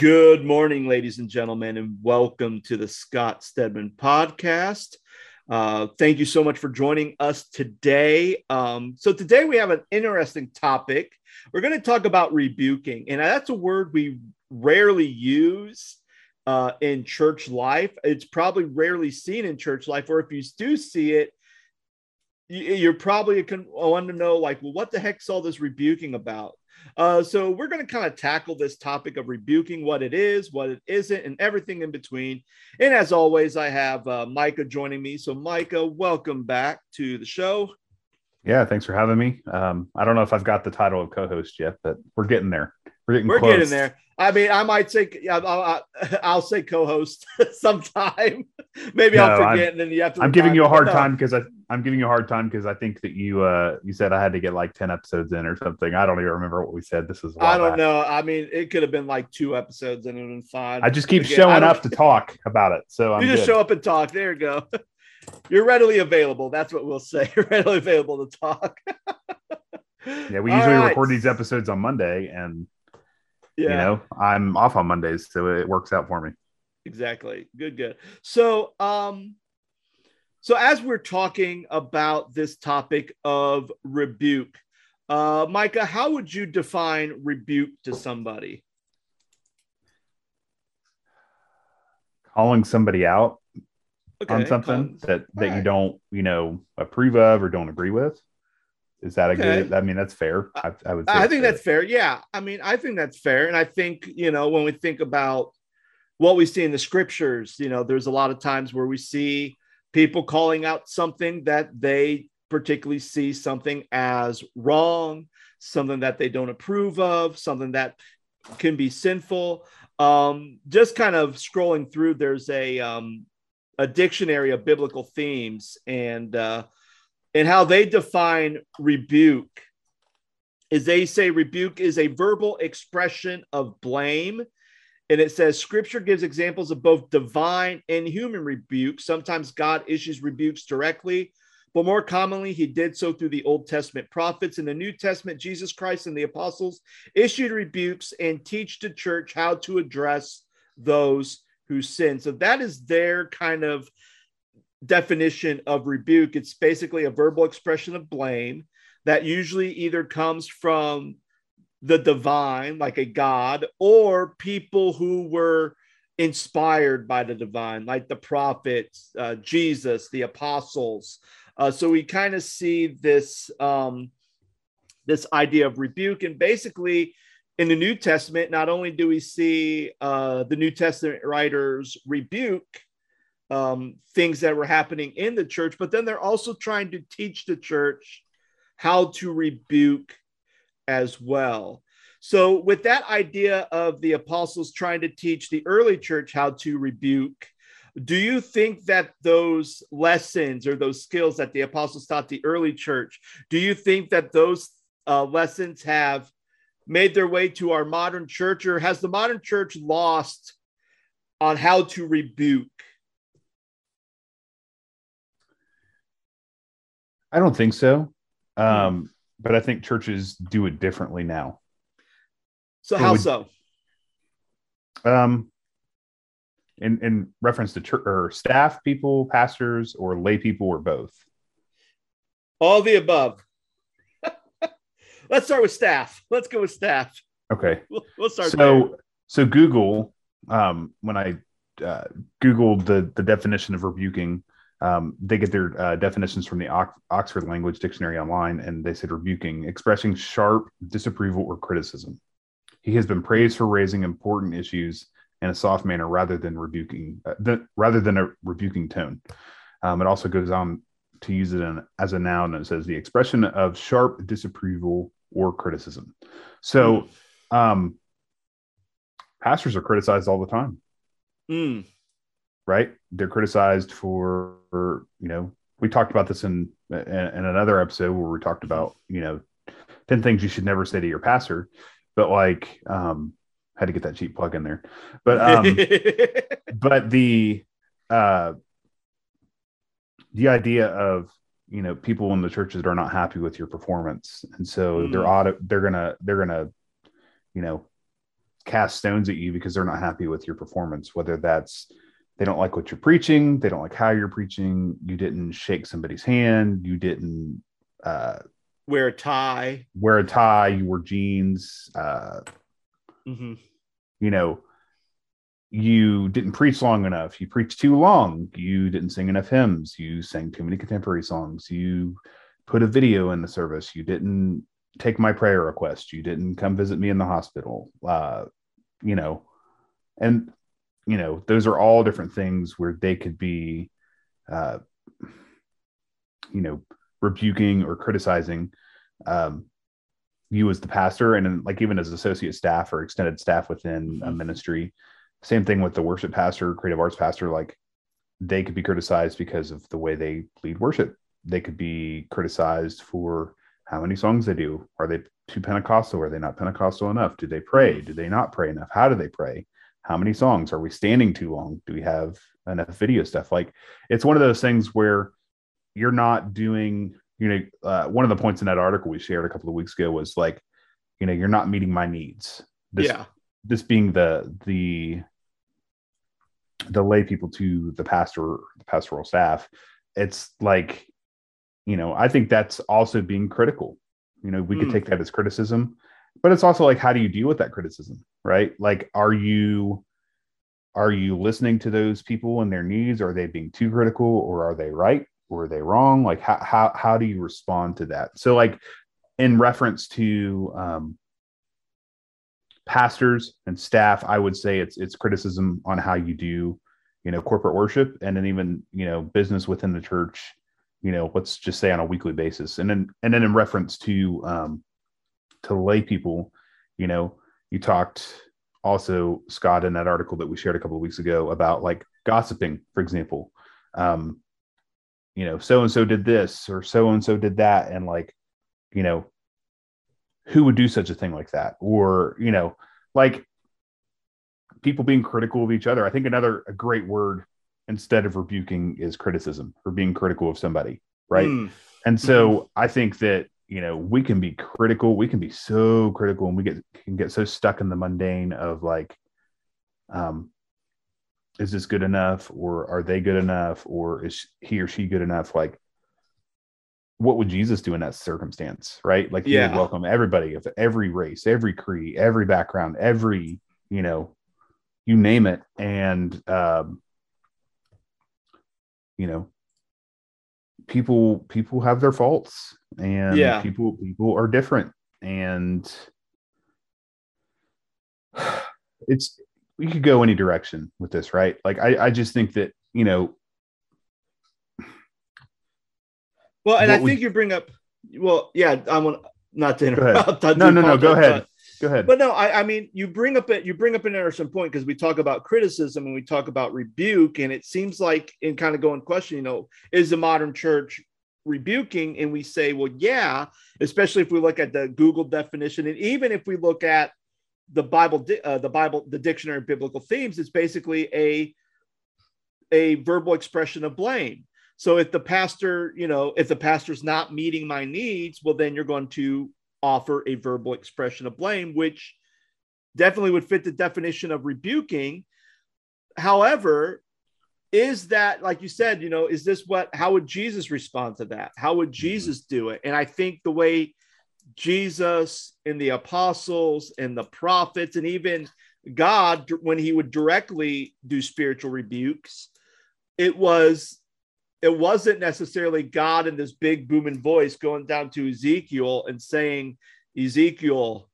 Good morning, ladies and gentlemen, and welcome to the Scott Stedman podcast. Uh, thank you so much for joining us today. Um, so, today we have an interesting topic. We're going to talk about rebuking, and that's a word we rarely use uh, in church life. It's probably rarely seen in church life, or if you do see it, you're probably want to know, like, well, what the heck's all this rebuking about? Uh, so we're going to kind of tackle this topic of rebuking, what it is, what it isn't, and everything in between. And as always, I have uh, Micah joining me. So, Micah, welcome back to the show. Yeah, thanks for having me. Um, I don't know if I've got the title of co-host yet, but we're getting there. We're getting we're close. getting there. I mean, I might say I'll, I'll say co-host sometime. Maybe no, I'll forget, I'm, and then you have to. I'm giving you a hard no. time because I I'm giving you a hard time because I think that you uh you said I had to get like ten episodes in or something. I don't even remember what we said. This is I don't back. know. I mean, it could have been like two episodes and it would been fine. I just keep Again, showing up to talk about it. So I'm you just good. show up and talk. There you go. You're readily available. That's what we'll say. You're readily available to talk. yeah, we usually right. record these episodes on Monday, and yeah. you know I'm off on Mondays, so it works out for me. Exactly. Good. Good. So, um, so as we're talking about this topic of rebuke, uh, Micah, how would you define rebuke to somebody? Calling somebody out okay, on something that that right. you don't, you know, approve of or don't agree with. Is that a okay. good? I mean, that's fair. I, I would. I think fair. that's fair. Yeah, I mean, I think that's fair, and I think you know when we think about what we see in the scriptures, you know, there's a lot of times where we see people calling out something that they particularly see something as wrong, something that they don't approve of, something that can be sinful. Um, just kind of scrolling through, there's a um, a dictionary of biblical themes and uh, and how they define rebuke is they say rebuke is a verbal expression of blame and it says scripture gives examples of both divine and human rebuke. Sometimes God issues rebukes directly, but more commonly, he did so through the Old Testament prophets. In the New Testament, Jesus Christ and the apostles issued rebukes and teach the church how to address those who sin. So that is their kind of definition of rebuke. It's basically a verbal expression of blame that usually either comes from the divine, like a god, or people who were inspired by the divine, like the prophets, uh, Jesus, the apostles. Uh, so we kind of see this um, this idea of rebuke, and basically in the New Testament, not only do we see uh, the New Testament writers rebuke um, things that were happening in the church, but then they're also trying to teach the church how to rebuke as well. So, with that idea of the apostles trying to teach the early church how to rebuke, do you think that those lessons or those skills that the apostles taught the early church, do you think that those uh, lessons have made their way to our modern church, or has the modern church lost on how to rebuke? I don't think so. Um, but I think churches do it differently now. So how would, so? Um, in in reference to church or staff people, pastors, or lay people, or both. All the above. Let's start with staff. Let's go with staff. Okay. We'll, we'll start. So there. so Google, um, when I uh, googled the the definition of rebuking, um, they get their uh, definitions from the Oxford Language Dictionary online, and they said rebuking, expressing sharp disapproval or criticism. He has been praised for raising important issues in a soft manner rather than rebuking, uh, the, rather than a rebuking tone. Um, it also goes on to use it in, as a noun and it says the expression of sharp disapproval or criticism. So, um, pastors are criticized all the time. Mm. Right? They're criticized for, for, you know, we talked about this in, in in another episode where we talked about, you know, 10 things you should never say to your pastor but like um had to get that cheap plug in there but um but the uh the idea of you know people in the churches are not happy with your performance and so mm. they're audit they're gonna they're gonna you know cast stones at you because they're not happy with your performance, whether that's they don't like what you're preaching, they don't like how you're preaching, you didn't shake somebody's hand, you didn't uh, wear a tie, wear a tie, you wore jeans, uh, mm-hmm. you know, you didn't preach long enough, you preached too long, you didn't sing enough hymns, you sang too many contemporary songs, you put a video in the service, you didn't take my prayer request. You didn't come visit me in the hospital. Uh, you know, and you know, those are all different things where they could be, uh, you know, rebuking or criticizing um, you as the pastor, and then, like even as associate staff or extended staff within a mm-hmm. ministry. Same thing with the worship pastor, creative arts pastor. Like they could be criticized because of the way they lead worship. They could be criticized for how many songs they do. Are they too Pentecostal? Are they not Pentecostal enough? Do they pray? Do they not pray enough? How do they pray? How many songs? Are we standing too long? Do we have enough video stuff? Like it's one of those things where you're not doing, you know, uh, one of the points in that article we shared a couple of weeks ago was like, you know, you're not meeting my needs. This, yeah. This being the, the, the lay people to the pastor, the pastoral staff, it's like you know, I think that's also being critical. You know, we mm. could hmm. take that as criticism, but it's also like, how do you deal with that criticism, right? Like, are you are you listening to those people and their needs? Are they being too critical, or are they right, or are they wrong? Like, how how how do you respond to that? So, like, in reference to um, pastors and staff, I would say it's it's criticism on how you do, you know, corporate worship, and then even you know business within the church you know, let's just say on a weekly basis. And then and then in reference to um to lay people, you know, you talked also Scott in that article that we shared a couple of weeks ago about like gossiping, for example. Um, you know, so and so did this or so and so did that, and like, you know, who would do such a thing like that? Or, you know, like people being critical of each other. I think another a great word instead of rebuking is criticism or being critical of somebody right mm. and so mm-hmm. i think that you know we can be critical we can be so critical and we get can get so stuck in the mundane of like um is this good enough or are they good enough or is he or she good enough? Like what would jesus do in that circumstance right? Like yeah. would welcome everybody of every race every creed every background every you know you name it. And um you know people people have their faults and yeah. people people are different. And it's we could go any direction with this right? Like i i just think that you know well and i think you bring up well yeah i'm not to interrupt. No no no go ahead Go ahead. But no, I, I mean, you bring up it. You bring up an interesting point because we talk about criticism and we talk about rebuke, and it seems like in kind of going question, you know, is the modern church rebuking? And we say, well, yeah, especially if we look at the Google definition, and even if we look at the Bible, uh, the Bible, the dictionary of biblical themes, it's basically a a verbal expression of blame. So if the pastor, you know, if the pastor's not meeting my needs, well, then you're going to offer a verbal expression of blame, which definitely would fit the definition of rebuking. However, is that like you said, you know, is this what how would Jesus respond to that? How would mm-hmm. Jesus do it? And I think the way Jesus and the apostles and the prophets and even God, when he would directly do spiritual rebukes, it was it wasn't necessarily God in this big booming voice going down to Ezekiel and saying, Ezekiel,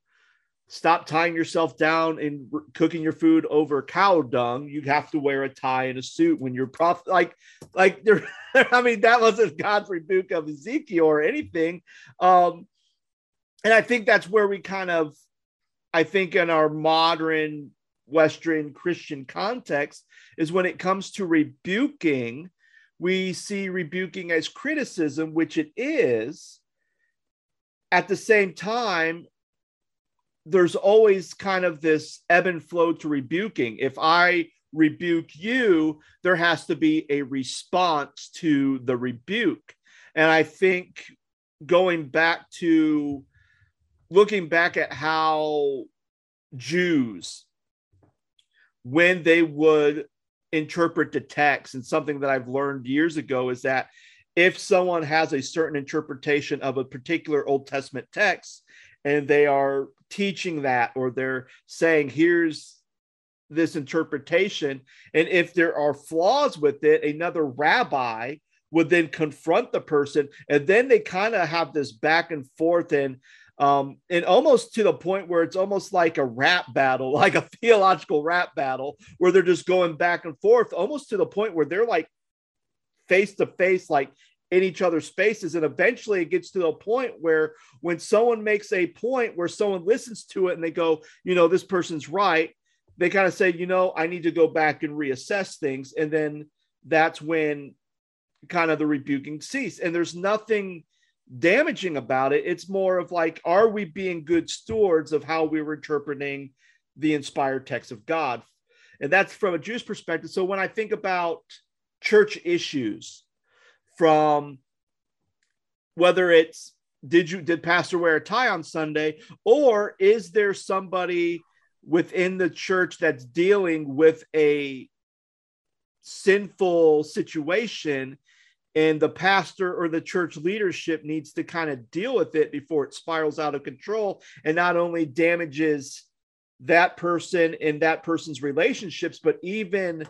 stop tying yourself down and cooking your food over cow dung. You have to wear a tie and a suit when you're prof. Like, like there. I mean, that wasn't God's rebuke of Ezekiel or anything. Um, and I think that's where we kind of, I think, in our modern Western Christian context, is when it comes to rebuking we see rebuking as criticism, which it is. At the same time, there's always kind of this ebb and flow to rebuking. If I rebuke you, there has to be a response to the rebuke. And I think going back to looking back at how Jews when they would interpret the text. And something that I've learned years ago is that if someone has a certain interpretation of a particular Old Testament text and they are teaching that or they're saying, here's this interpretation, and if there are flaws with it, another rabbi would then confront the person and then they kind of have this back and forth and um, and almost to the point where it's almost like a rap battle, like a theological rap battle, where they're just going back and forth, almost to the point where they're like face to face, like in each other's spaces. And eventually it gets to a point where when someone makes a point where someone listens to it and they go, you know, this person's right, they kind of say, you know, I need to go back and reassess things. And then that's when kind of the rebuking cease. And there's nothing damaging about it. It's more of like, are we being good stewards of how we were interpreting the inspired text of God? And that's from a Jewish perspective. So when I think about church issues, from whether it's did you did pastor wear a tie on Sunday, or is there somebody within the church that's dealing with a sinful situation and the pastor or the church leadership needs to kind of deal with it before it spirals out of control and not only damages that person and that person's relationships but even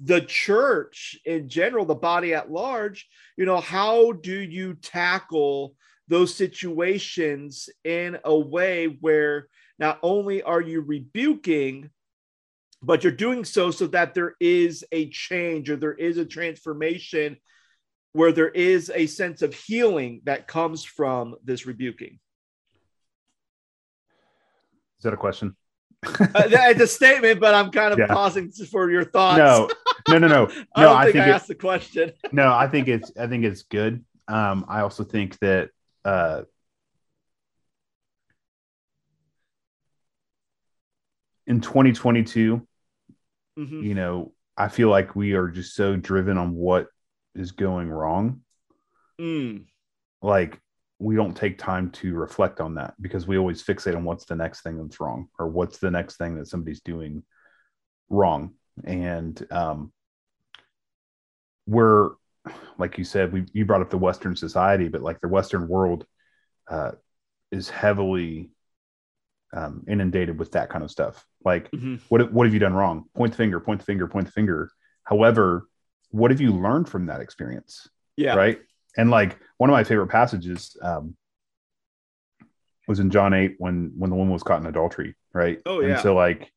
the church in general the body at large. You know how do you tackle those situations in a way where not only are you rebuking but you're doing so so that there is a change or there is a transformation where there is a sense of healing that comes from this rebuking. Is that a question? uh, it's a statement, but I'm kind of yeah. pausing for your thoughts. No, no, no, no. I don't think, I, think I asked the question. no, I think it's I think it's good. Um, I also think that uh, in 2022, mm-hmm. you know, I feel like we are just so driven on what is going wrong, mm. like we don't take time to reflect on that because we always fixate on what's the next thing that's wrong or what's the next thing that somebody's doing wrong. And um, we're, like you said, we you brought up the Western society, but like the Western world uh, is heavily um, inundated with that kind of stuff. Like, mm-hmm. what what have you done wrong? Point the finger, point the finger, point the finger. However, what have you learned from that experience? Yeah. Right. And like one of my favorite passages um, was in John 8 when when the woman was caught in adultery. Right. Oh, yeah. And so like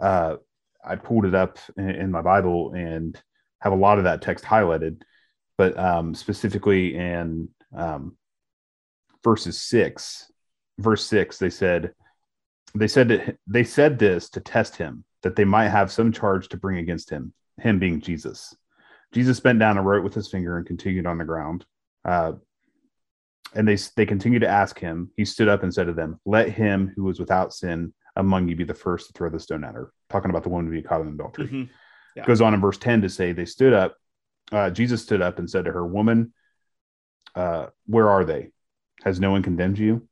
uh, I pulled it up in, in, my Bible and have a lot of that text highlighted, but um, specifically in um, verses six, verse six, they said, they said that they said this to test him that they might have some charge to bring against him, him being Jesus. Jesus bent down and wrote with his finger and continued on the ground. Uh, and they they continued to ask him. He stood up and said to them, "Let him who is without sin among you be the first to throw the stone at her." Talking about the woman to be caught in adultery. Mm-hmm. Yeah. Goes on in verse ten to say, "They stood up." Uh, Jesus stood up and said to her, "Woman, uh, where are they? Has no one condemned you?"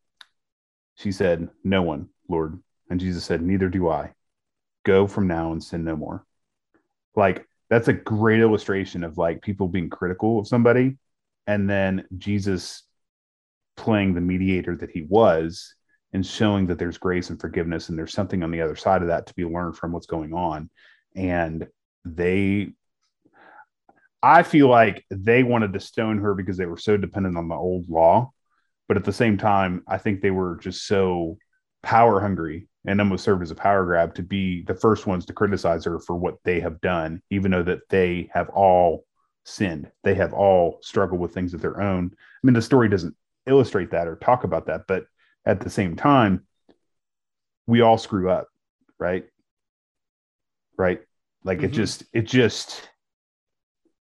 She said, "No one, Lord." And Jesus said, "Neither do I. Go from now and sin no more." Like that's a great illustration of like people being critical of somebody and then Jesus playing the mediator that he was and showing that there's grace and forgiveness and there's something on the other side of that to be learned from what's going on. And they I feel like they wanted to stone her because they were so dependent on the old law but at the same time I think they were just so power hungry and almost served as a power grab to be the first ones to criticize her for what they have done, even though that they have all sinned. They have all struggled with things of their own. I mean, the story doesn't illustrate that or talk about that, but at the same time, we all screw up, right? Right? Like mm-hmm. it just, it just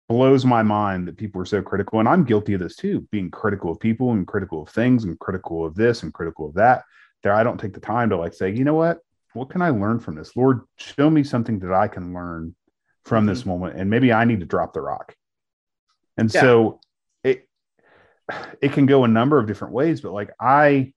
blows my mind that people are so critical. And I'm guilty of this too, being critical of people and critical of things and critical of this and critical of that there I don't take the time to like say, you know what? What can I learn from this? Lord, show me something that I can learn from mm-hmm. this moment. And maybe I need to drop the rock. And yeah. so it it can go a number of different ways, but like I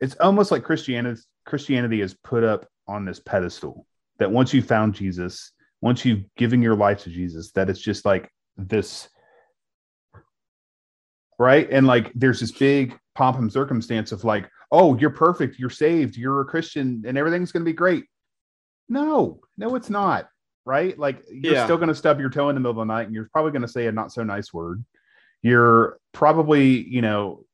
it's almost like Christianity Christianity is put up on this pedestal that once you found Jesus, once you've given your life to Jesus, that it's just like this right? And like there's this big pomp and circumstance of like oh you're perfect you're saved you're a christian and everything's going to be great. No no it's not right? Like you're Yeah. still going to stub your toe in the middle of the night and you're probably going to say a not so nice word. You're probably you know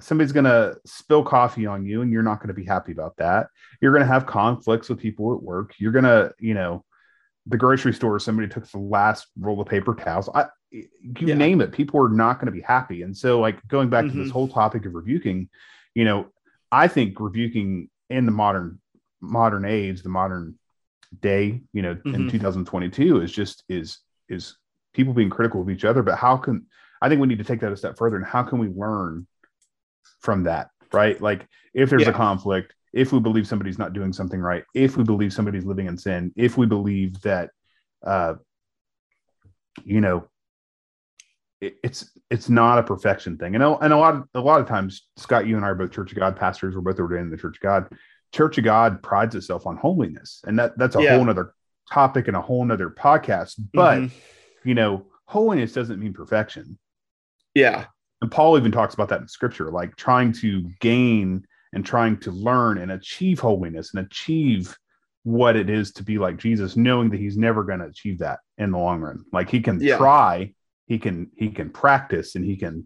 somebody's going to spill coffee on you and you're not going to be happy about that. You're going to have conflicts with people at work. You're going to you know the grocery store somebody took the last roll of paper towels. I you Yeah. name it people are not going to be happy and so like going back to this Mhm. whole topic of rebuking you know i think rebuking in the modern modern age the modern day you know in Mhm. 2022 is just is is people being critical of each other but how can i think we need to take that a step further and how can we learn from that right like if there's Yeah. a conflict if we believe somebody's not doing something right if we believe somebody's living in sin if we believe that uh you know it, it's it's not a perfection thing and a, and a lot of, a lot of times scott you and i are both church of god pastors we're both ordained in the church of god church of god prides itself on holiness and that that's a Yeah. whole nother topic and a whole nother podcast but Mhm. you know holiness doesn't mean perfection yeah and Paul even talks about that in scripture, like trying to gain and trying to learn and achieve holiness and achieve what it is to be like Jesus, knowing that he's never going to achieve that in the long run. Like he can Yeah. try, he can he can practice and he can,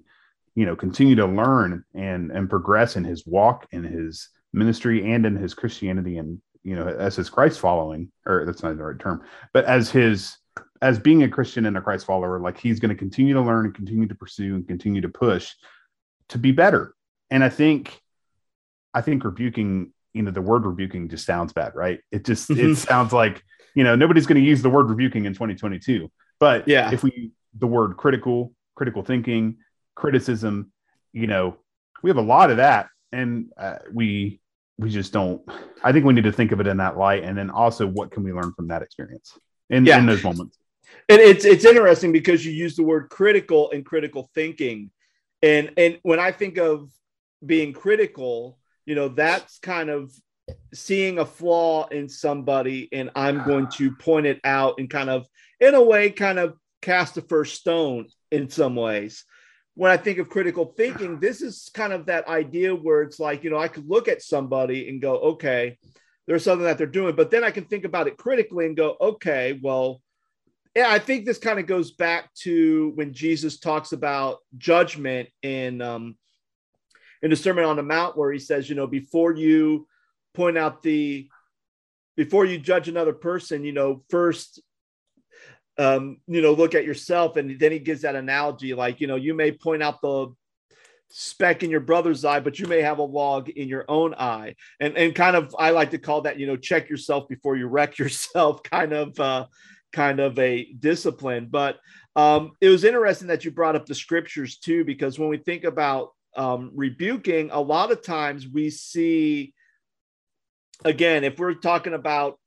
you know, continue to learn and and progress in his walk in his ministry and in his Christianity and you know as his Christ following, or that's not the right term, but as his as being a Christian and a Christ follower, like he's going to continue to learn and continue to pursue and continue to push to be better. And I think, I think rebuking, you know, the word rebuking just sounds bad, right? It just it mm-hmm. sounds like you know nobody's going to use the word rebuking in 2022. But Yeah. if we the word critical, critical thinking, criticism, you know, we have a lot of that, and uh, we we just don't. I think we need to think of it in that light, and then also what can we learn from that experience in, Yeah. in those moments. And it's it's interesting because you use the word critical and critical thinking, and and when I think of being critical, you know, that's kind of seeing a flaw in somebody, and I'm going to point it out and kind of, in a way, kind of cast the first stone in some ways. When I think of critical thinking, this is kind of that idea where it's like, you know, I could look at somebody and go, okay, there's something that they're doing, but then I can think about it critically and go, okay, well, yeah, I think this kind of goes back to when Jesus talks about judgment in um, in the Sermon on the Mount, where he says, you know, before you point out the, before you judge another person, you know, first, um, you know, look at yourself, and then he gives that analogy, like, you know, you may point out the speck in your brother's eye, but you may have a log in your own eye, and and kind of, I like to call that, you know, check yourself before you wreck yourself, kind of. Uh, kind of a discipline. But um, it was interesting that you brought up the scriptures too, because when we think about um, rebuking, a lot of times we see, again, if we're talking about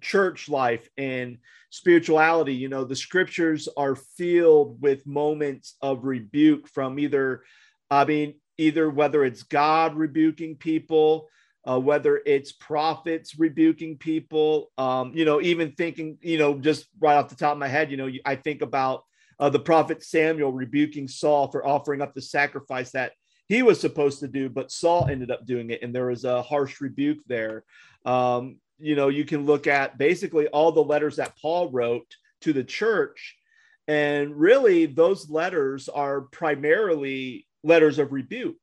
church life and spirituality, you know, the scriptures are filled with moments of rebuke from either, I mean, either whether it's God rebuking people, uh, whether it's prophets rebuking people, um, you know, even thinking, you know, just right off the top of my head, you know, I think about uh, the prophet Samuel rebuking Saul for offering up the sacrifice that he was supposed to do, but Saul ended up doing it, and there was a harsh rebuke there. Um, you know, you can look at basically all the letters that Paul wrote to the church, and really those letters are primarily letters of rebuke.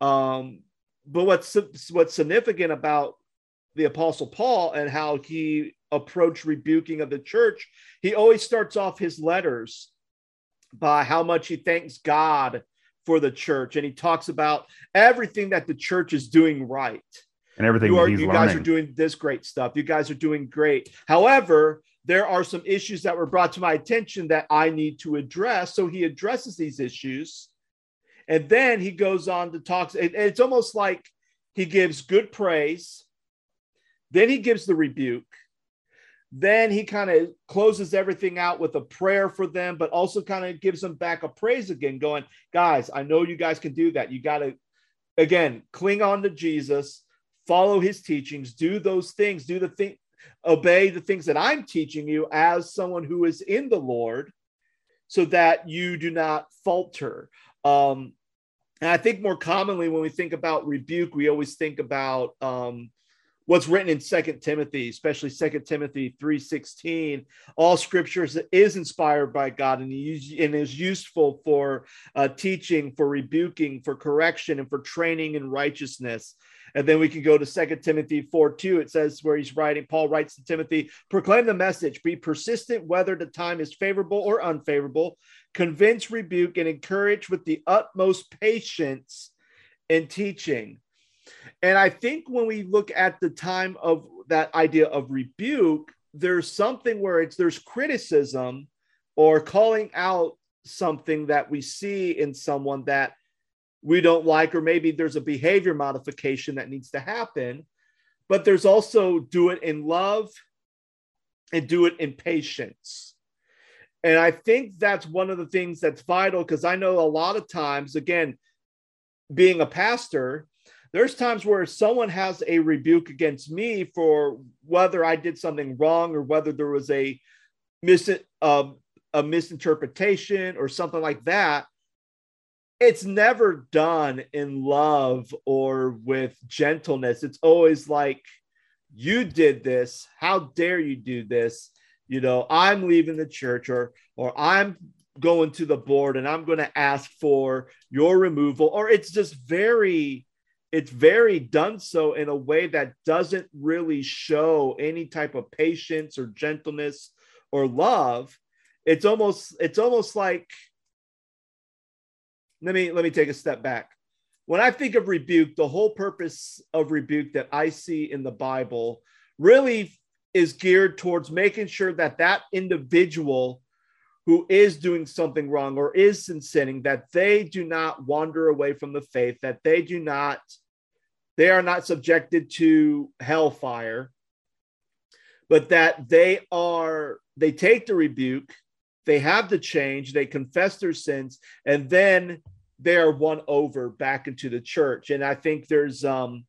Um, but what's what's significant about the apostle paul and how he approached rebuking of the church he always starts off his letters by how much he thanks god for the church. And he talks about everything that the church is doing right and everything you, are, you guys are doing this great stuff you guys are doing great however there are some issues that were brought to my attention that i need to address so he addresses these issues and then he goes on to talk. and It's almost like he gives good praise, then he gives the rebuke, then he kind of closes everything out with a prayer for them, but also kind of gives them back a praise again, going, guys, I know you guys can do that. You got to again, cling on to Jesus, follow his teachings, do those things, do the thing, obey the things that I'm teaching you as someone who is in the Lord, so that you do not falter. Um, and I think more commonly when we think about rebuke, we always think about um, what's written in Second Timothy, especially Second Timothy 3.16. All scripture is inspired by God and, and is useful for uh, teaching, for rebuking, for correction, and for training in righteousness. And then we can go to Second Timothy 4 2. It says, where he's writing, Paul writes to Timothy, proclaim the message, be persistent whether the time is favorable or unfavorable, convince, rebuke, and encourage with the utmost patience in teaching. And I think when we look at the time of that idea of rebuke, there's something where it's there's criticism or calling out something that we see in someone that we don't like, or maybe there's a behavior modification that needs to happen. But there's also do it in love and do it in patience. And I think that's one of the things that's vital because I know a lot of times, again, being a pastor, there's times where someone has a rebuke against me for whether I did something wrong or whether there was a mis uh, a misinterpretation or something like that. It's never done in love or with gentleness. It's always like, you did this. How dare you do this? You know, I'm leaving the church or or I'm going to the board and I'm going to ask for your removal or it's just very it's very done so in a way that doesn't really show any type of patience or gentleness or love it's almost it's almost like let me let me take a step back. When i think of rebuke the whole purpose of rebuke that i see in the bible really is geared towards making sure that that individual who is doing something wrong or is sinning that they do not wander away from the faith that they do not they are not subjected to hellfire but that they are they take the rebuke they have the change they confess their sins and then they are won over back into the church and i think there's um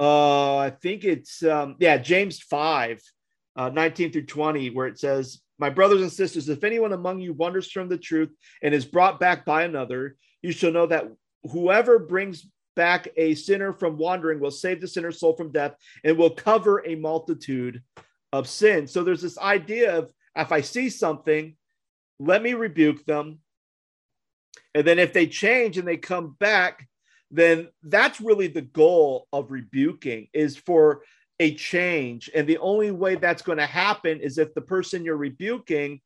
uh i think it's um yeah james 5 uh, 19 through 20 where it says my brothers and sisters, if anyone among you wanders from the truth and is brought back by another, you shall know that whoever brings back a sinner from wandering will save the sinner's soul from death and will cover a multitude of sins. So there's this idea of if I see something, let me rebuke them. And then if they change and they come back, then that's really the goal of rebuking is for a change. And the only way that's going to happen is if the person you're rebuking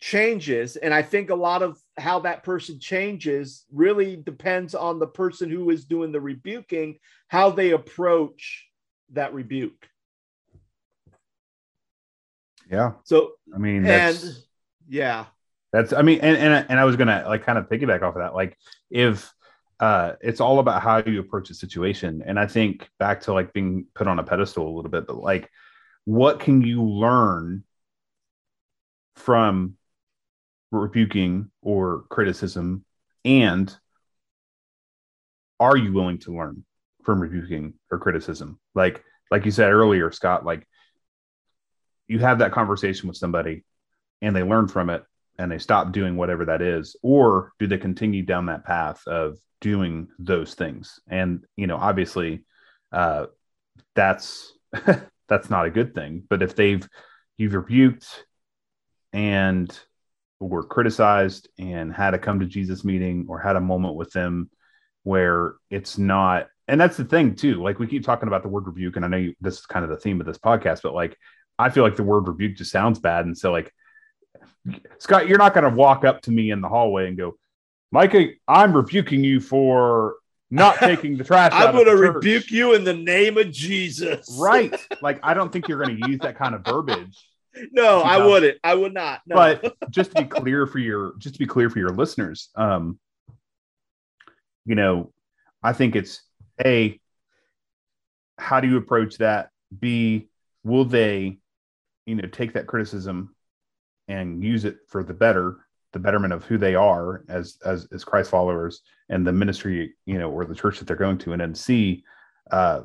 changes. And I think a lot of how that person changes really depends on the person who is doing the rebuking, how they approach that rebuke. Yeah. So, I mean, and yeah, that's, I mean, and, and, and I was to like kind of piggyback off of that. Like, if, uh, it's all about how you approach a situation. And I think back to like being put on a pedestal a little bit, but like, what can you learn from rebuking or criticism? And are you willing to learn from rebuking or criticism? Like, like you said earlier, Scott, like you have that conversation with somebody and they learn from it and they stop doing whatever that is or do they continue down that path of doing those things? And you know obviously uh that's that's not a good thing but if they've you've rebuked and were criticized and had a come to jesus meeting or had a moment with them where it's not and that's the thing too like we keep talking about the word rebuke and i know you, this is kind of the theme of this podcast but like i feel like the word rebuke just sounds bad and so like Scott, you're not going to walk up to me in the hallway and go, Micah, I'm rebuking you for not taking the trash. I'm going to rebuke you in the name of Jesus. right. Like, I don't think you're going to use that kind of verbiage. No, I wouldn't. I would not. No. But just to be clear for your, just to be clear for your listeners, um, you know, I think it's a, how do you approach that? B, will they, you know, take that criticism and use it for the better the betterment of who they are as as as Christ followers and the ministry, you know, or the church that they're going to, and then see uh,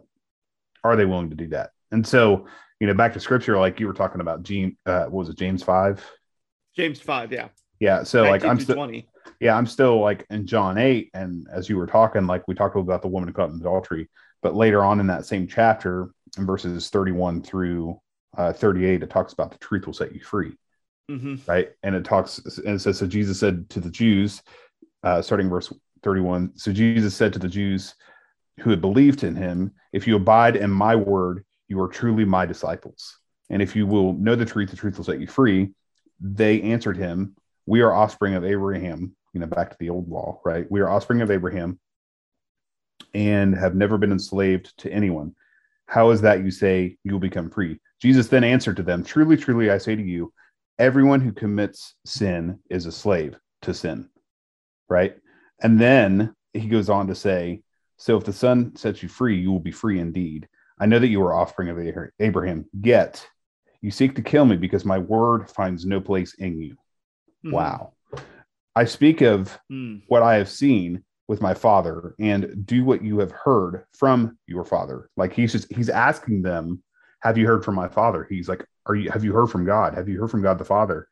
are they willing to do that? And so, you know, back to scripture, like you were talking about, James, uh, what was it, James five? James five, yeah, yeah. So like I'm still, 20 yeah, I'm still like in John eight, and as you were talking, like we talked about the woman caught in adultery, but later on in that same chapter, in verses 31 through uh, 38, it talks about the truth will set you free. Mm-hmm. Right. And it talks, and it says, So Jesus said to the Jews, uh, starting verse 31, so Jesus said to the Jews who had believed in him, If you abide in my word, you are truly my disciples. And if you will know the truth, the truth will set you free. They answered him, We are offspring of Abraham, you know, back to the old law, right? We are offspring of Abraham and have never been enslaved to anyone. How is that you say you will become free? Jesus then answered to them, Truly, truly, I say to you, everyone who commits sin is a slave to sin. Right. And then he goes on to say, So if the Son sets you free, you will be free indeed. I know that you are offspring of Abraham, yet you seek to kill me because my word finds no place in you. Mm. Wow. I speak of mm. what I have seen with my father and do what you have heard from your father. Like he's just, he's asking them, Have you heard from my father? He's like, are you have you heard from God? Have you heard from God the Father?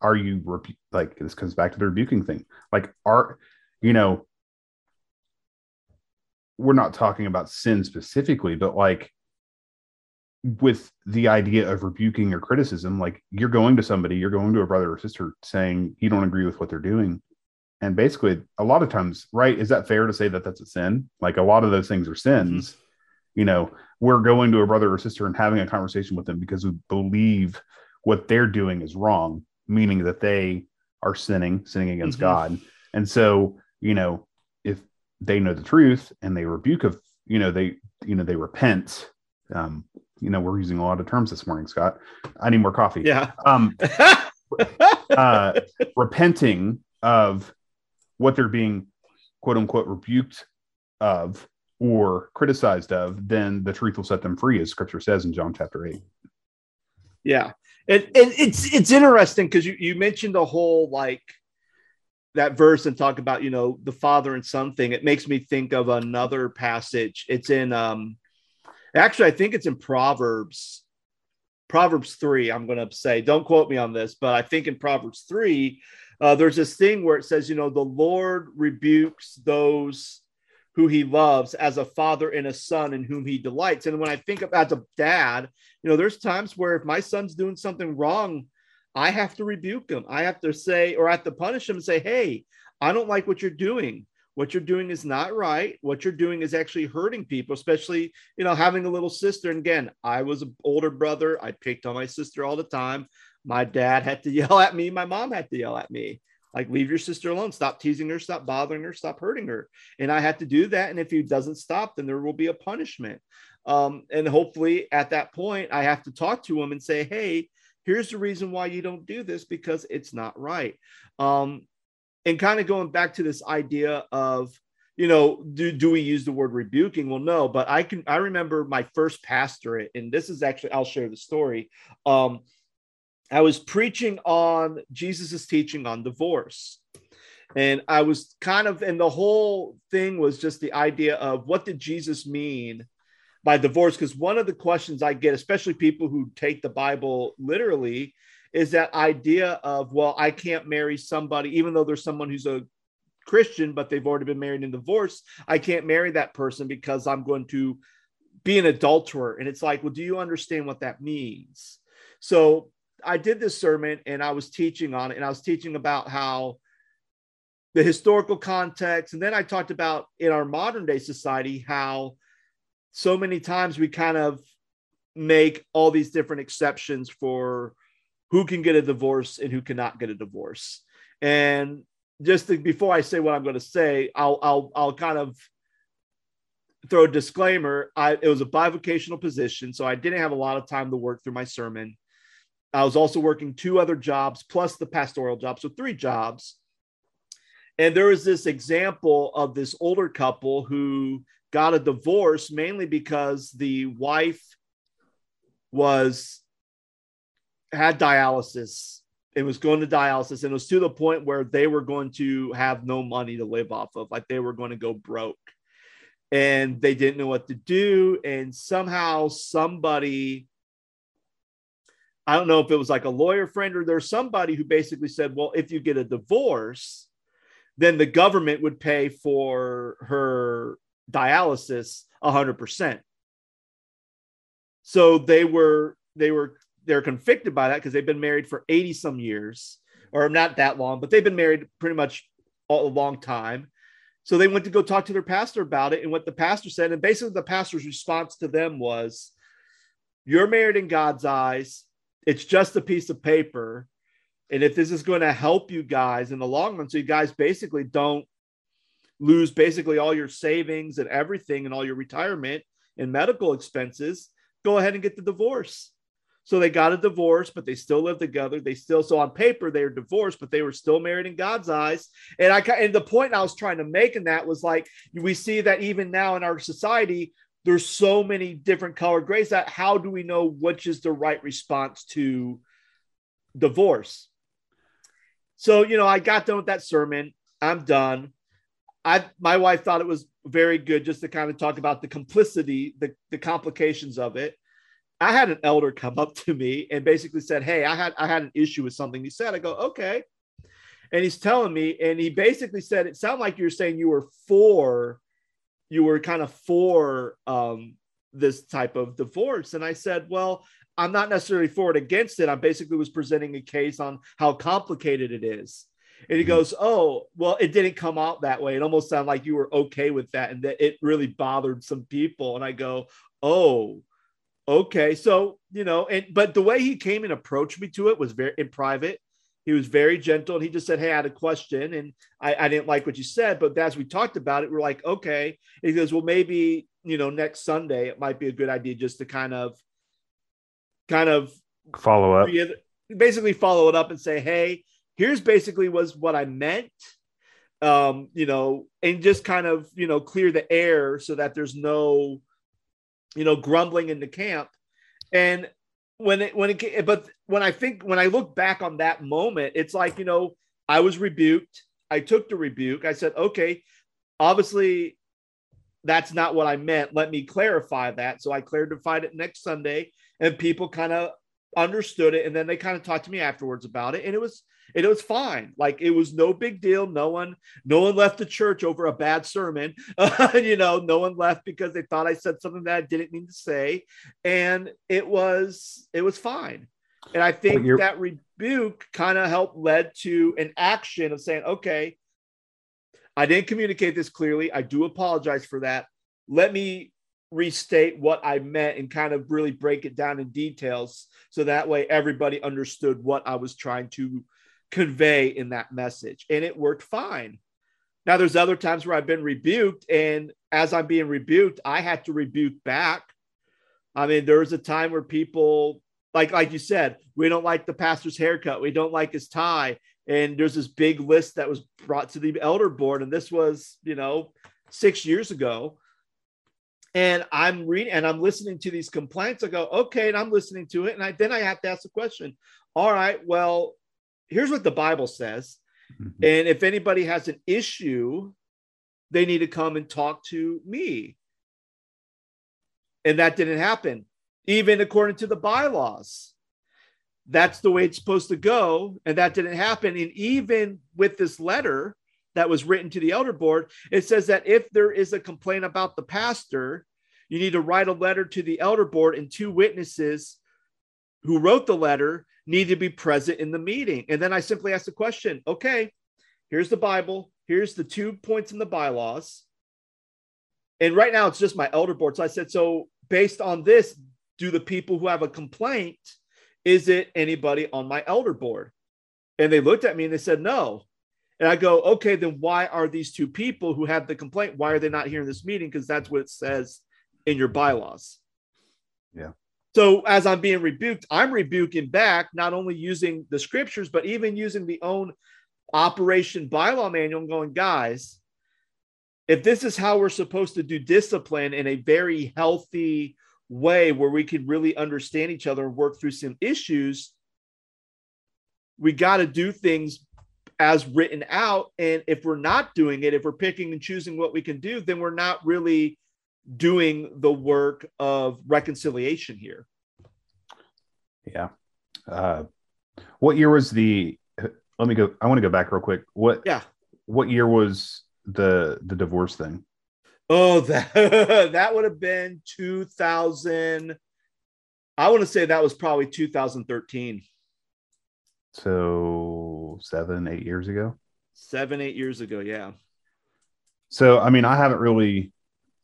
Are you rebu- like this comes back to the rebuking thing? Like are you know we're not talking about sin specifically, but like with the idea of rebuking or criticism, like you're going to somebody, you're going to a brother or sister saying you don't agree with what they're doing. And basically, a lot of times, right? Is that fair to say that that's a sin? Like a lot of those things are sins. Mm-hmm you know we're going to a brother or sister and having a conversation with them because we believe what they're doing is wrong meaning that they are sinning sinning against mm-hmm. god. And so you know if they know the truth and they rebuke of you know they you know they repent um you know we're using a lot of terms this morning scott. I need more coffee. Yeah. Um uh repenting of what they're being quote unquote rebuked of or criticized of, then the truth will set them free, as scripture says in John chapter 8. Yeah. And, and it's it's interesting because you, you mentioned the whole like that verse and talk about, you know, the father and son thing. It makes me think of another passage. It's in um actually I think it's in Proverbs. Proverbs 3, I'm going to say, don't quote me on this, but I think in Proverbs 3, uh, there's this thing where it says, you know, the Lord rebukes those who he loves as a father and a son in whom he delights. And when I think of as a dad, you know, there's times where if my son's doing something wrong, I have to rebuke him. I have to say, or I have to punish him and say, hey, I don't like what you're doing. What you're doing is not right. What you're doing is actually hurting people, especially, you know, having a little sister. And again, I was an older brother. I picked on my sister all the time. My dad had to yell at me. My mom had to yell at me like leave your sister alone. Stop teasing her. Stop bothering her. Stop hurting her. And i had to do that. And if he doesn't stop then there will be a punishment. Um, and hopefully at that point i have to talk to him and say hey here's the reason why you don't do this because it's not right. Um, and kind of going back to this idea of you know do, do we use the word rebuking? Well no but i can i remember my first pastorate and this is actually i'll share the story. Um, I was preaching on Jesus's teaching on divorce. And I was kind of, and the whole thing was just the idea of what did Jesus mean by divorce? Because one of the questions I get, especially people who take the Bible literally, is that idea of, well, I can't marry somebody, even though there's someone who's a Christian, but they've already been married and divorced. I can't marry that person because I'm going to be an adulterer. And it's like, well, do you understand what that means? So I did this sermon and I was teaching on it, and I was teaching about how the historical context, and then I talked about in our modern day society how so many times we kind of make all these different exceptions for who can get a divorce and who cannot get a divorce. And just to, before I say what I'm going to say, I'll I'll I'll kind of throw a disclaimer. I it was a bivocational position, so I didn't have a lot of time to work through my sermon. I was also working two other jobs plus the pastoral job, so three jobs. And there was this example of this older couple who got a divorce mainly because the wife was had dialysis it was going to dialysis and it was to the point where they were going to have no money to live off of like they were going to go broke and they didn't know what to do and somehow somebody i don't know if it was like a lawyer friend or there's somebody who basically said well if you get a divorce then the government would pay for her dialysis 100% so they were they were they're convicted by that because they've been married for 80 some years or not that long but they've been married pretty much a long time. So they went to go talk to their pastor about it and what the pastor said and basically the pastor's response to them was you're married in god's eyes it's just a piece of paper and if this is going to help you guys in the long run so you guys basically don't lose basically all your savings and everything and all your retirement and medical expenses go ahead and get the divorce so they got a divorce, but they still live together. They still, so on paper, they are divorced, but they were still married in God's eyes. And I, and the point I was trying to make in that was like, we see that even now in our society, there's so many different colored grays that how do we know which is the right response to divorce? So, you know, I got done with that sermon. I'm done. I, my wife thought it was very good just to kind of talk about the complicity, the, the complications of it. I had an elder come up to me and basically said, Hey, I had I had an issue with something he said. I go, okay. And he's telling me, and he basically said, it sounded like you were saying you were for, you were kind of for um, this type of divorce. And I said, Well, I'm not necessarily for it against it. I basically was presenting a case on how complicated it is. And he mm-hmm. goes, Oh, well, it didn't come out that way. It almost sounded like you were okay with that and that it really bothered some people. And I go, Oh, okay so you know and but the way he came and approached me to it was very in private he was very gentle and he just said hey i had a question and i, I didn't like what you said. But as we talked about it we're like okay. And he goes well maybe you know next sunday it might be a good idea just to kind of kind of follow up. basically follow it up and say hey here's basically was what i meant um you know and just kind of you know clear the air so that there's no you know, grumbling in the camp. And when it, when it, but when I think, when I look back on that moment, it's like, you know, I was rebuked. I took the rebuke. I said, okay, obviously that's not what I meant. Let me clarify that. So I clarified it next Sunday and people kind of understood it. And then they kind of talked to me afterwards about it. And it was, it was fine. Like it was no big deal. No one, no one left the church over a bad sermon. You know, no one left because they thought I said something that I didn't mean to say, and it was it was fine. And I think that rebuke kind of helped led to an action of saying, okay, I didn't communicate this clearly. I do apologize for that. Let me restate what I meant and kind of really break it down in details so that way everybody understood what I was trying to convey in that message. And it worked fine. Now, there's other times where I've been rebuked, and as I'm being rebuked, I had to rebuke back. I mean, there was a time where people, like like you said, we don't like the pastor's haircut, we don't like his tie, and there's this big list that was brought to the elder board, and this was, you know, six years ago. And I'm reading and I'm listening to these complaints. I go, okay, and I'm listening to it, and I then I have to ask the question. All right, well, here's what the Bible says. Mm-hmm. And if anybody has an issue, they need to come and talk to me. And that didn't happen, even according to the bylaws. That's the way it's supposed to go. And that didn't happen. And even with this letter that was written to the elder board, it says that if there is a complaint about the pastor, you need to write a letter to the elder board and two witnesses who wrote the letter need to be present in the meeting. And then I simply ask the question okay, here's the Bible, here's the two points in the bylaws. And right now it's just my elder board. So I said, so based on this, do the people who have a complaint, is it anybody on my elder board? And they looked at me and they said, no. And I go, okay, then why are these two people who have the complaint, why are they not here in this meeting? Because that's what it says in your bylaws. Yeah. So as I'm being rebuked, I'm rebuking back, not only using the scriptures, but even using the own operation bylaw manual and going, guys, if this is how we're supposed to do discipline in a very healthy way where we can really understand each other and work through some issues, we got to do things as written out. And if we're not doing it, if we're picking and choosing what we can do, then we're not really doing the work of reconciliation here. Yeah. Uh, what year was the? Let me go. I want to go back real quick. What? Yeah. What year was the the divorce thing? Oh, that that would have been 2000. I want to say that was probably 2013. So seven, eight years ago. Seven, eight years ago, yeah. So I mean, I haven't really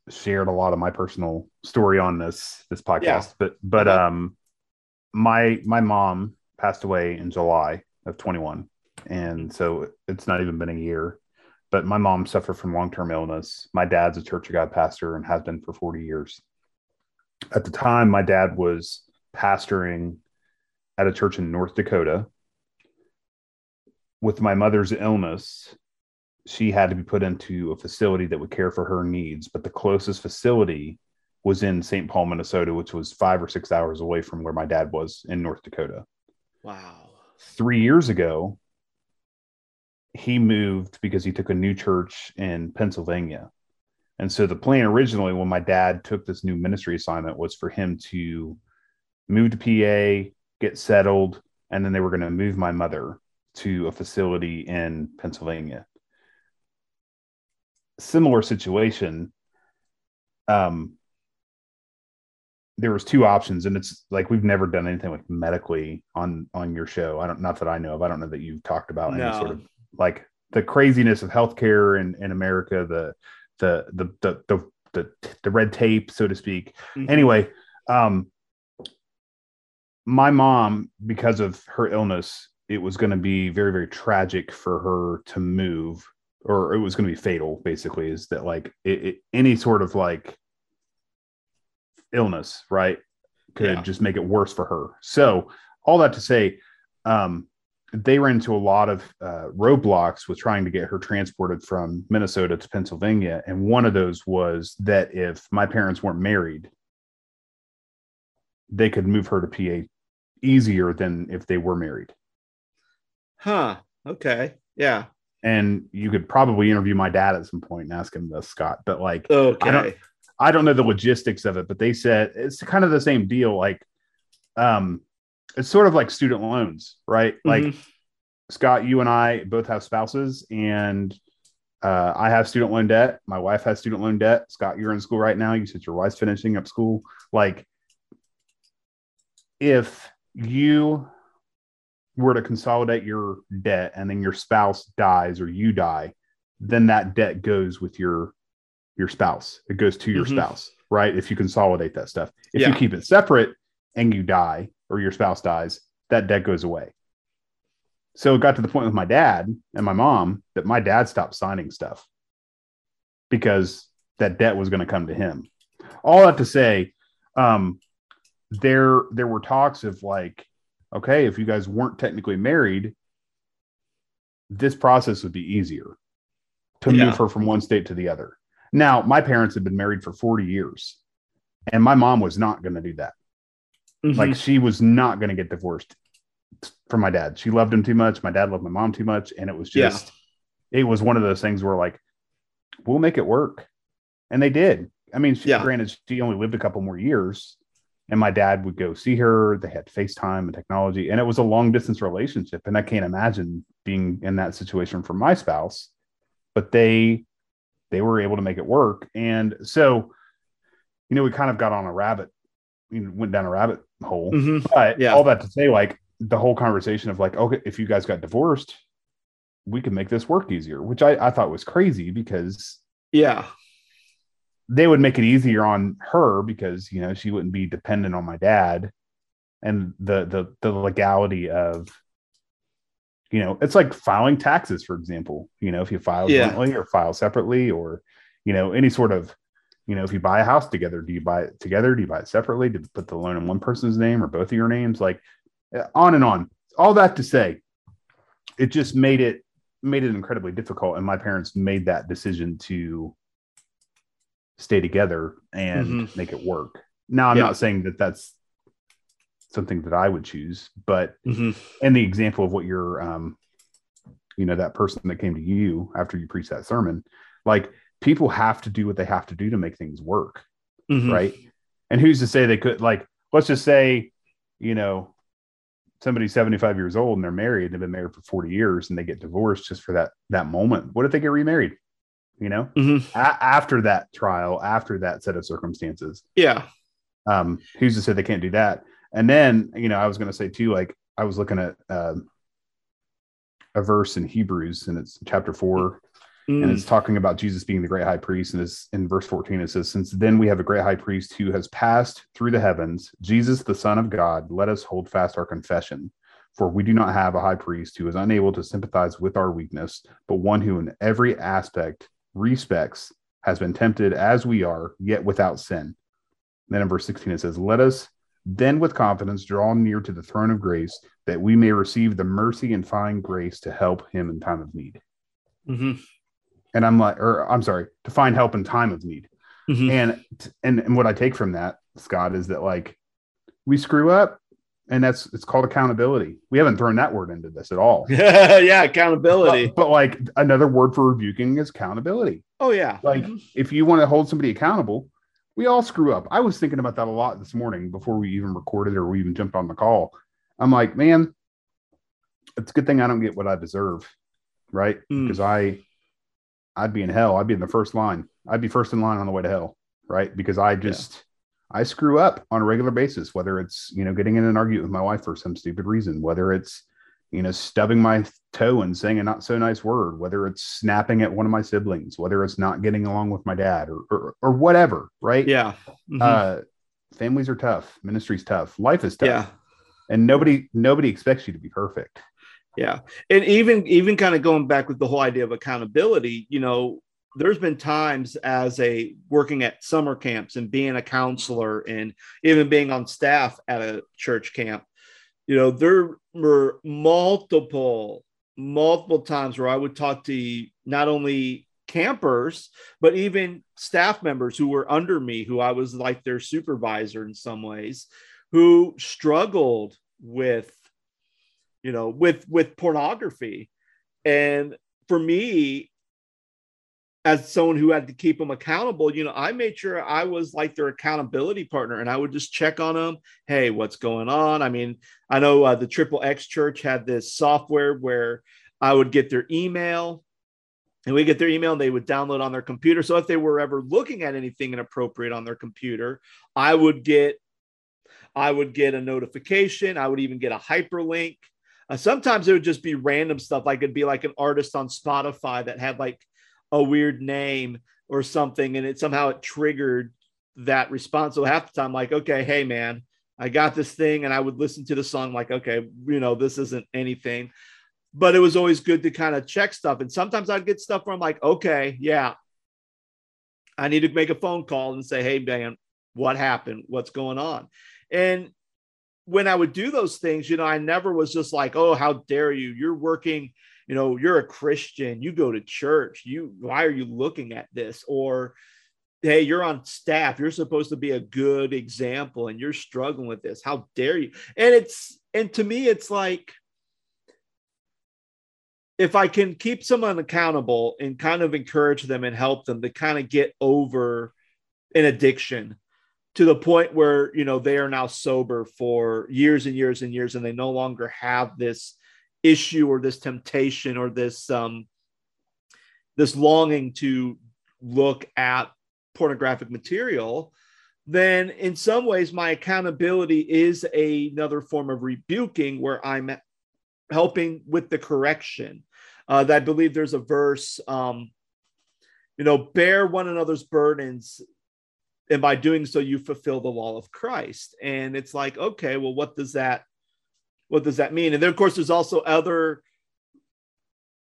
shared a lot of my personal story on this this podcast, yeah. but but uh-huh. um, my my mom passed away in July of 21, and so it's not even been a year. But my mom suffered from long term illness. My dad's a Church of God pastor and has been for 40 years. At the time, my dad was pastoring at a church in North Dakota. With my mother's illness, she had to be put into a facility that would care for her needs, but the closest facility was in St. Paul, Minnesota, which was five or six hours away from where my dad was in North Dakota. Wow. Three years ago, he moved because he took a new church in Pennsylvania. And so the plan originally, when my dad took this new ministry assignment, was for him to move to PA, get settled, and then they were going to move my mother to a facility in Pennsylvania. Similar situation. Um, there was two options, and it's like we've never done anything like medically on on your show. I don't, not that I know of. I don't know that you've talked about no. any sort of like the craziness of healthcare in in America, the the the the the the, the red tape, so to speak. Mm-hmm. Anyway, um, my mom, because of her illness, it was going to be very, very tragic for her to move, or it was going to be fatal, basically, is that like it, it, any sort of like illness, right, could yeah. just make it worse for her. So, all that to say, um, they ran into a lot of uh, roadblocks with trying to get her transported from Minnesota to Pennsylvania. And one of those was that if my parents weren't married, they could move her to PA easier than if they were married. Huh. Okay. Yeah. And you could probably interview my dad at some point and ask him this, Scott. But like, okay. I don't, I don't know the logistics of it, but they said it's kind of the same deal. Like, um, it's sort of like student loans, right? Mm-hmm. Like, Scott, you and I both have spouses, and uh, I have student loan debt. My wife has student loan debt. Scott, you're in school right now. You said your wife's finishing up school. Like, if you were to consolidate your debt and then your spouse dies or you die, then that debt goes with your your spouse. It goes to your mm-hmm. spouse, right? If you consolidate that stuff. If yeah. you keep it separate and you die or your spouse dies, that debt goes away. So it got to the point with my dad and my mom that my dad stopped signing stuff because that debt was going to come to him. All that to say, um, there there were talks of like, okay, if you guys weren't technically married, this process would be easier to yeah. move her from one state to the other. Now, my parents had been married for 40 years, and my mom was not going to do that. Mm-hmm. Like, she was not going to get divorced from my dad. She loved him too much. My dad loved my mom too much. And it was just, yeah. it was one of those things where, like, we'll make it work. And they did. I mean, she, yeah. granted, she only lived a couple more years, and my dad would go see her. They had FaceTime and technology, and it was a long distance relationship. And I can't imagine being in that situation for my spouse, but they they were able to make it work. And so, you know, we kind of got on a rabbit, you know, went down a rabbit hole. Mm-hmm. But yeah. all that to say, like the whole conversation of like, okay, if you guys got divorced, we could make this work easier, which I, I thought was crazy because yeah, they would make it easier on her because you know she wouldn't be dependent on my dad and the the the legality of you know it's like filing taxes for example you know if you file yeah. jointly or file separately or you know any sort of you know if you buy a house together do you buy it together do you buy it separately do you put the loan in one person's name or both of your names like on and on all that to say it just made it made it incredibly difficult and my parents made that decision to stay together and mm-hmm. make it work. Now, I'm yeah. not saying that that's something that I would choose. But Mhm. in the example of what you're, um, you know, that person that came to you after you preached that sermon, like people have to do what they have to do to make things work, Mhm. right? And who's to say they could, like, let's just say, you know, somebody's 75 years old and they're married, and they've been married for 40 years and they get divorced just for that that moment. What if they get remarried? You know, Mhm. a- after that trial, after that set of circumstances, Yeah. um, who's to say they can't do that? And then, you know, I was going to say too, like I was looking at um, a verse in Hebrews, and it's chapter four, and Mm. it's talking about Jesus being the great high priest. And it's in verse 14, it says, Since then we have a great high priest who has passed through the heavens, Jesus, the Son of God, let us hold fast our confession. For we do not have a high priest who is unable to sympathize with our weakness, but one who in every aspect respects has been tempted as we are, yet without sin. Then in verse 16, it says, Let us then with confidence draw near to the throne of grace that we may receive the mercy and find grace to help him in time of need. Mhm. And I'm like, or I'm sorry, to find help in time of need. Mhm. And, and and what I take from that, Scott, is that like we screw up, and that's it's called accountability. We haven't thrown that word into this at all. yeah. Accountability. But, but like another word for rebuking is accountability. oh yeah. Like Mhm. if you want to hold somebody accountable, we all screw up. I was thinking about that a lot this morning before we even recorded or we even jumped on the call. I'm like, man, it's a good thing I don't get what I deserve, right? Mm. Because I, I'd be in hell. I'd be in the first line. I'd be first in line on the way to hell, right? Because I just, I screw up on a regular basis. Whether it's you know getting in an argument with my wife for some stupid reason, whether it's you know stubbing my toe and saying a not so nice word, whether it's snapping at one of my siblings, whether it's not getting along with my dad or or, or whatever, right? yeah. Mhm. Uh, families are tough. Ministry's tough. Life is tough. yeah. And nobody nobody expects you to be perfect. Yeah. And even even kind of going back with the whole idea of accountability, you know, there's been times as a working at summer camps and being a counselor and even being on staff at a church camp, you know, there were multiple, multiple times where I would talk to not only campers, but even staff members who were under me, who I was like their supervisor in some ways, who struggled with you know with with pornography. And for me as someone who had to keep them accountable you know i made sure i was like their accountability partner and i would just check on them. Hey what's going on? I mean i know uh, the triple x church had this software where i would get their email and we get their email and they would download on their computer. So if they were ever looking at anything inappropriate on their computer i would get i would get a notification. I would even get a hyperlink uh, sometimes it would just be random stuff, like it'd be like an artist on Spotify that had like a weird name or something, and it somehow it triggered that response. So half the time, like, okay, hey man, I got this thing, and I would listen to the song, like, okay, you know, this isn't anything. But it was always good to kind of check stuff. And sometimes I'd get stuff where I'm like, okay, yeah, I need to make a phone call and say, hey man, what happened? What's going on? And when I would do those things, you know, I never was just like, oh, how dare you? You're working, you know, you're a Christian, you go to church. You why are you looking at this? Or hey, you're on staff, you're supposed to be a good example and you're struggling with this. How dare you? And it's and to me, it's like if I can keep someone accountable and kind of encourage them and help them to kind of get over an addiction to the point where you know they are now sober for years and years and years and they no longer have this issue or this temptation or this um this longing to look at pornographic material then in some ways my accountability is a, another form of rebuking where i'm helping with the correction uh, that i believe there's a verse um you know bear one another's burdens and by doing so you fulfill the law of christ. And it's like okay well what does that what does that mean? And then of course there's also other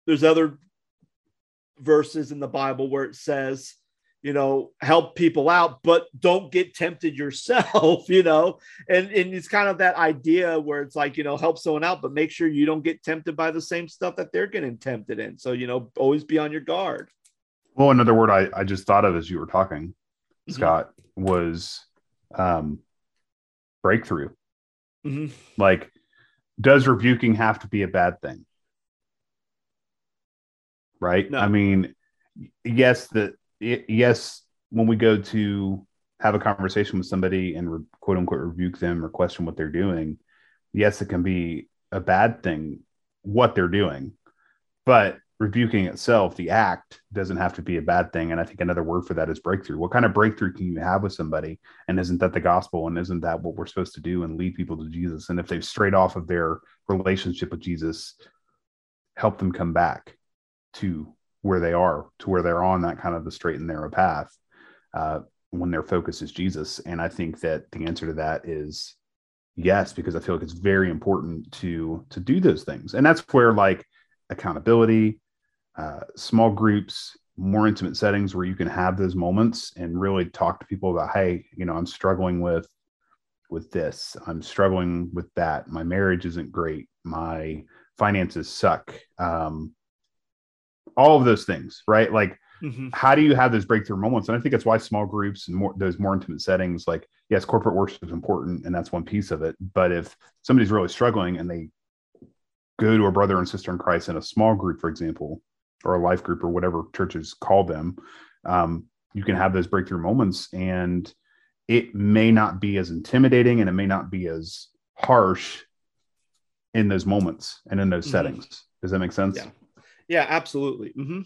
there's other verses in the bible where it says you know help people out but don't get tempted yourself you know? And, and it's kind of that idea where it's like you know help someone out but make sure you don't get tempted by the same stuff that they're getting tempted in. So you know always be on your guard. Well, another word I, I just thought of as you were talking, Mhm. Scott, was um, breakthrough. Mhm. Like, does rebuking have to be a bad thing? Right? No. I mean, yes, the yes, when we go to have a conversation with somebody and re- quote unquote rebuke them or question what they're doing, yes, it can be a bad thing what they're doing. But rebuking itself, the act doesn't have to be a bad thing. And I think another word for that is breakthrough. What kind of breakthrough can you have with somebody? And isn't that the gospel? And isn't that what we're supposed to do and lead people to Jesus? And if they've strayed off of their relationship with Jesus, help them come back to where they are, to where they're on that kind of the straight and narrow path uh, when their focus is Jesus. And I think that the answer to that is yes, because I feel like it's very important to to do those things. And that's where like accountability, uh, small groups, more intimate settings where you can have those moments and really talk to people about, hey, you know, I'm struggling with with this. I'm struggling with that. My marriage isn't great. My finances suck. Um, all of those things, right? Like, Mhm. how do you have those breakthrough moments? And I think that's why small groups and more those more intimate settings, like yes, corporate worship is important, and that's one piece of it. But if somebody's really struggling and they go to a brother and sister in Christ in a small group, for example, or a life group or whatever churches call them, um, you can have those breakthrough moments, and it may not be as intimidating and it may not be as harsh in those moments and in those Mhm. settings. Does that make sense? Yeah. Yeah, absolutely. hmm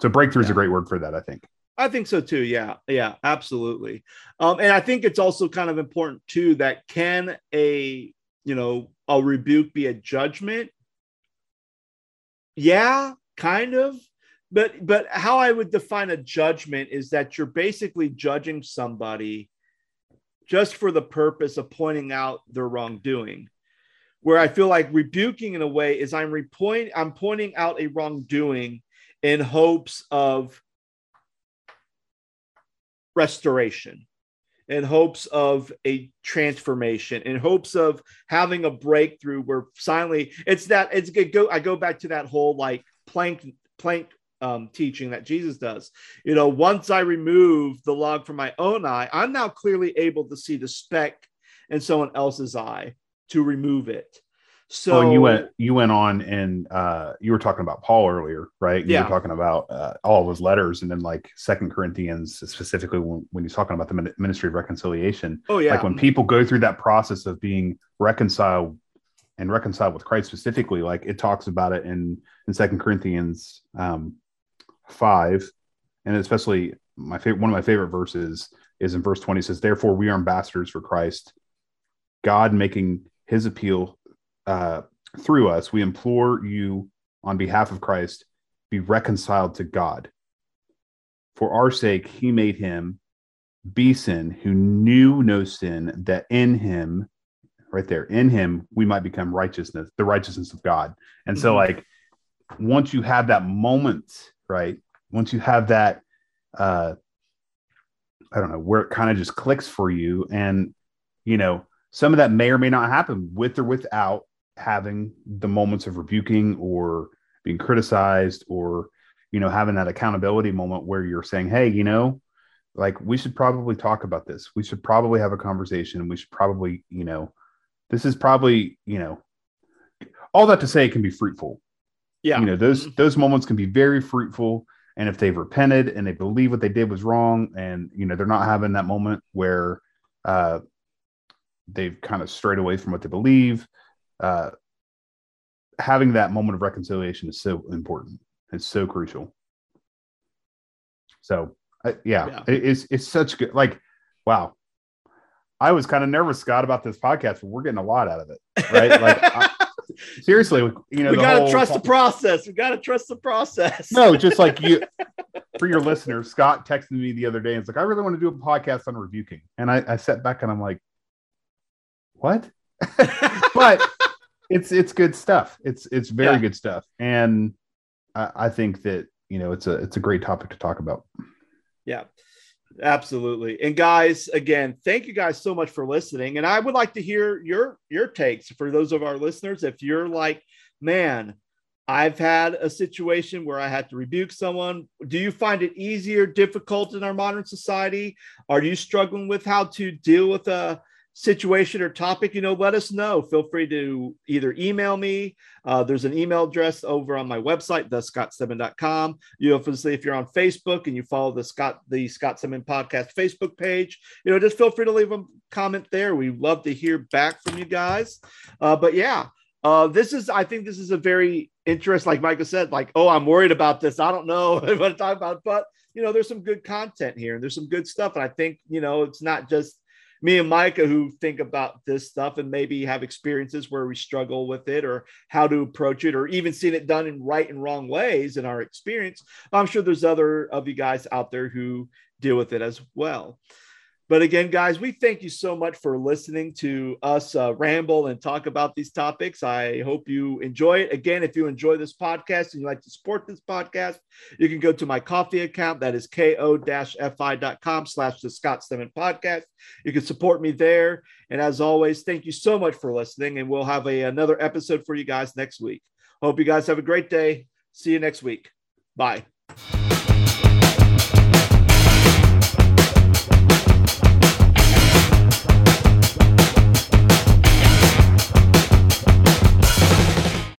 So breakthrough is Yeah. a great word for that, I think. I think so too. Yeah, yeah, absolutely. Um, and I think it's also kind of important too that can a you know a rebuke be a judgment? Yeah, kind of. But but how I would define a judgment is that you're basically judging somebody just for the purpose of pointing out their wrongdoing. Where I feel like rebuking in a way is I'm repoint I'm pointing out a wrongdoing in hopes of restoration in hopes of a transformation in hopes of having a breakthrough where finally it's that it's good go i go back to that whole like plank plank um, teaching that jesus does you know once i remove the log from my own eye i'm now clearly able to see the speck in someone else's eye to remove it so well, you went you went on and uh, you were talking about Paul earlier, right? You Yeah. were talking about uh, all of his letters, and then like Second Corinthians, specifically when, when he's talking about the ministry of reconciliation. oh yeah Like when people go through that process of being reconciled and reconciled with Christ specifically, like it talks about it in in Second Corinthians um, five, and especially my favorite one of my favorite verses is in verse twenty. Says, "Therefore, we are ambassadors for Christ, God making His appeal uh, through us. We implore you on behalf of Christ, be reconciled to God. For our sake, He made Him be sin who knew no sin, that in Him." Right there, in him, we might become righteousness, the righteousness of God. And so, Mhm. like, once you have that moment, right? Once you have that, uh, I don't know, where it kind of just clicks for you, and you know, some of that may or may not happen with or without having the moments of rebuking or being criticized or you know having that accountability moment where you're saying, hey, you know, like we should probably talk about this. We should probably have a conversation. We should probably, you know, this is probably, you know, all that to say it can be fruitful. Yeah. You know those Mhm. those moments can be very fruitful. And if they've repented and they believe what they did was wrong and you know they're not having that moment where uh they've kind of strayed away from what they believe uh having that moment of reconciliation is so important. It's so crucial. So uh, yeah, Yeah. It, it's it's such good like wow i was kind of nervous scott about this podcast but we're getting a lot out of it right like I, seriously you know we gotta trust the process. We gotta trust the process. no, just like you, for your listeners, Scott texted me the other day and it's like, I really want to do a podcast on rebuking. And I, I sat back and I'm like, what? but it's it's good stuff. It's it's very Yeah. good stuff. And I, I think that you know it's a it's a great topic to talk about. Yeah, absolutely. And guys, again, thank you guys so much for listening. And I would like to hear your your takes for those of our listeners. If you're like, man, I've had a situation where I had to rebuke someone. Do you find it easier, difficult in our modern society? Are you struggling with how to deal with a situation or topic, you know, let us know. Feel free to either email me. Uh, there's an email address over on my website, thescottstedman.com. You obviously, if you're on Facebook and you follow the Scott, the Scott Stedman podcast Facebook page, you know, just feel free to leave a comment there. We love to hear back from you guys. Uh, but yeah, uh, this is, I think this is a very interesting, like Micah said, like, oh, I'm worried about this. I don't know what to talk about, but you know, there's some good content here and there's some good stuff. And I think, you know, it's not just me and Micah who think about this stuff and maybe have experiences where we struggle with it or how to approach it or even seen it done in right and wrong ways in our experience. I'm sure there's other of you guys out there who deal with it as well. But again, guys, we thank you so much for listening to us uh, ramble and talk about these topics. I hope you enjoy it. Again, if you enjoy this podcast and you like to support this podcast, you can go to my Ko-fi account. That is ko-fi.com slash the Scott Stedman podcast. You can support me there. And as always, thank you so much for listening. And we'll have a, another episode for you guys next week. Hope you guys have a great day. See you next week. Bye.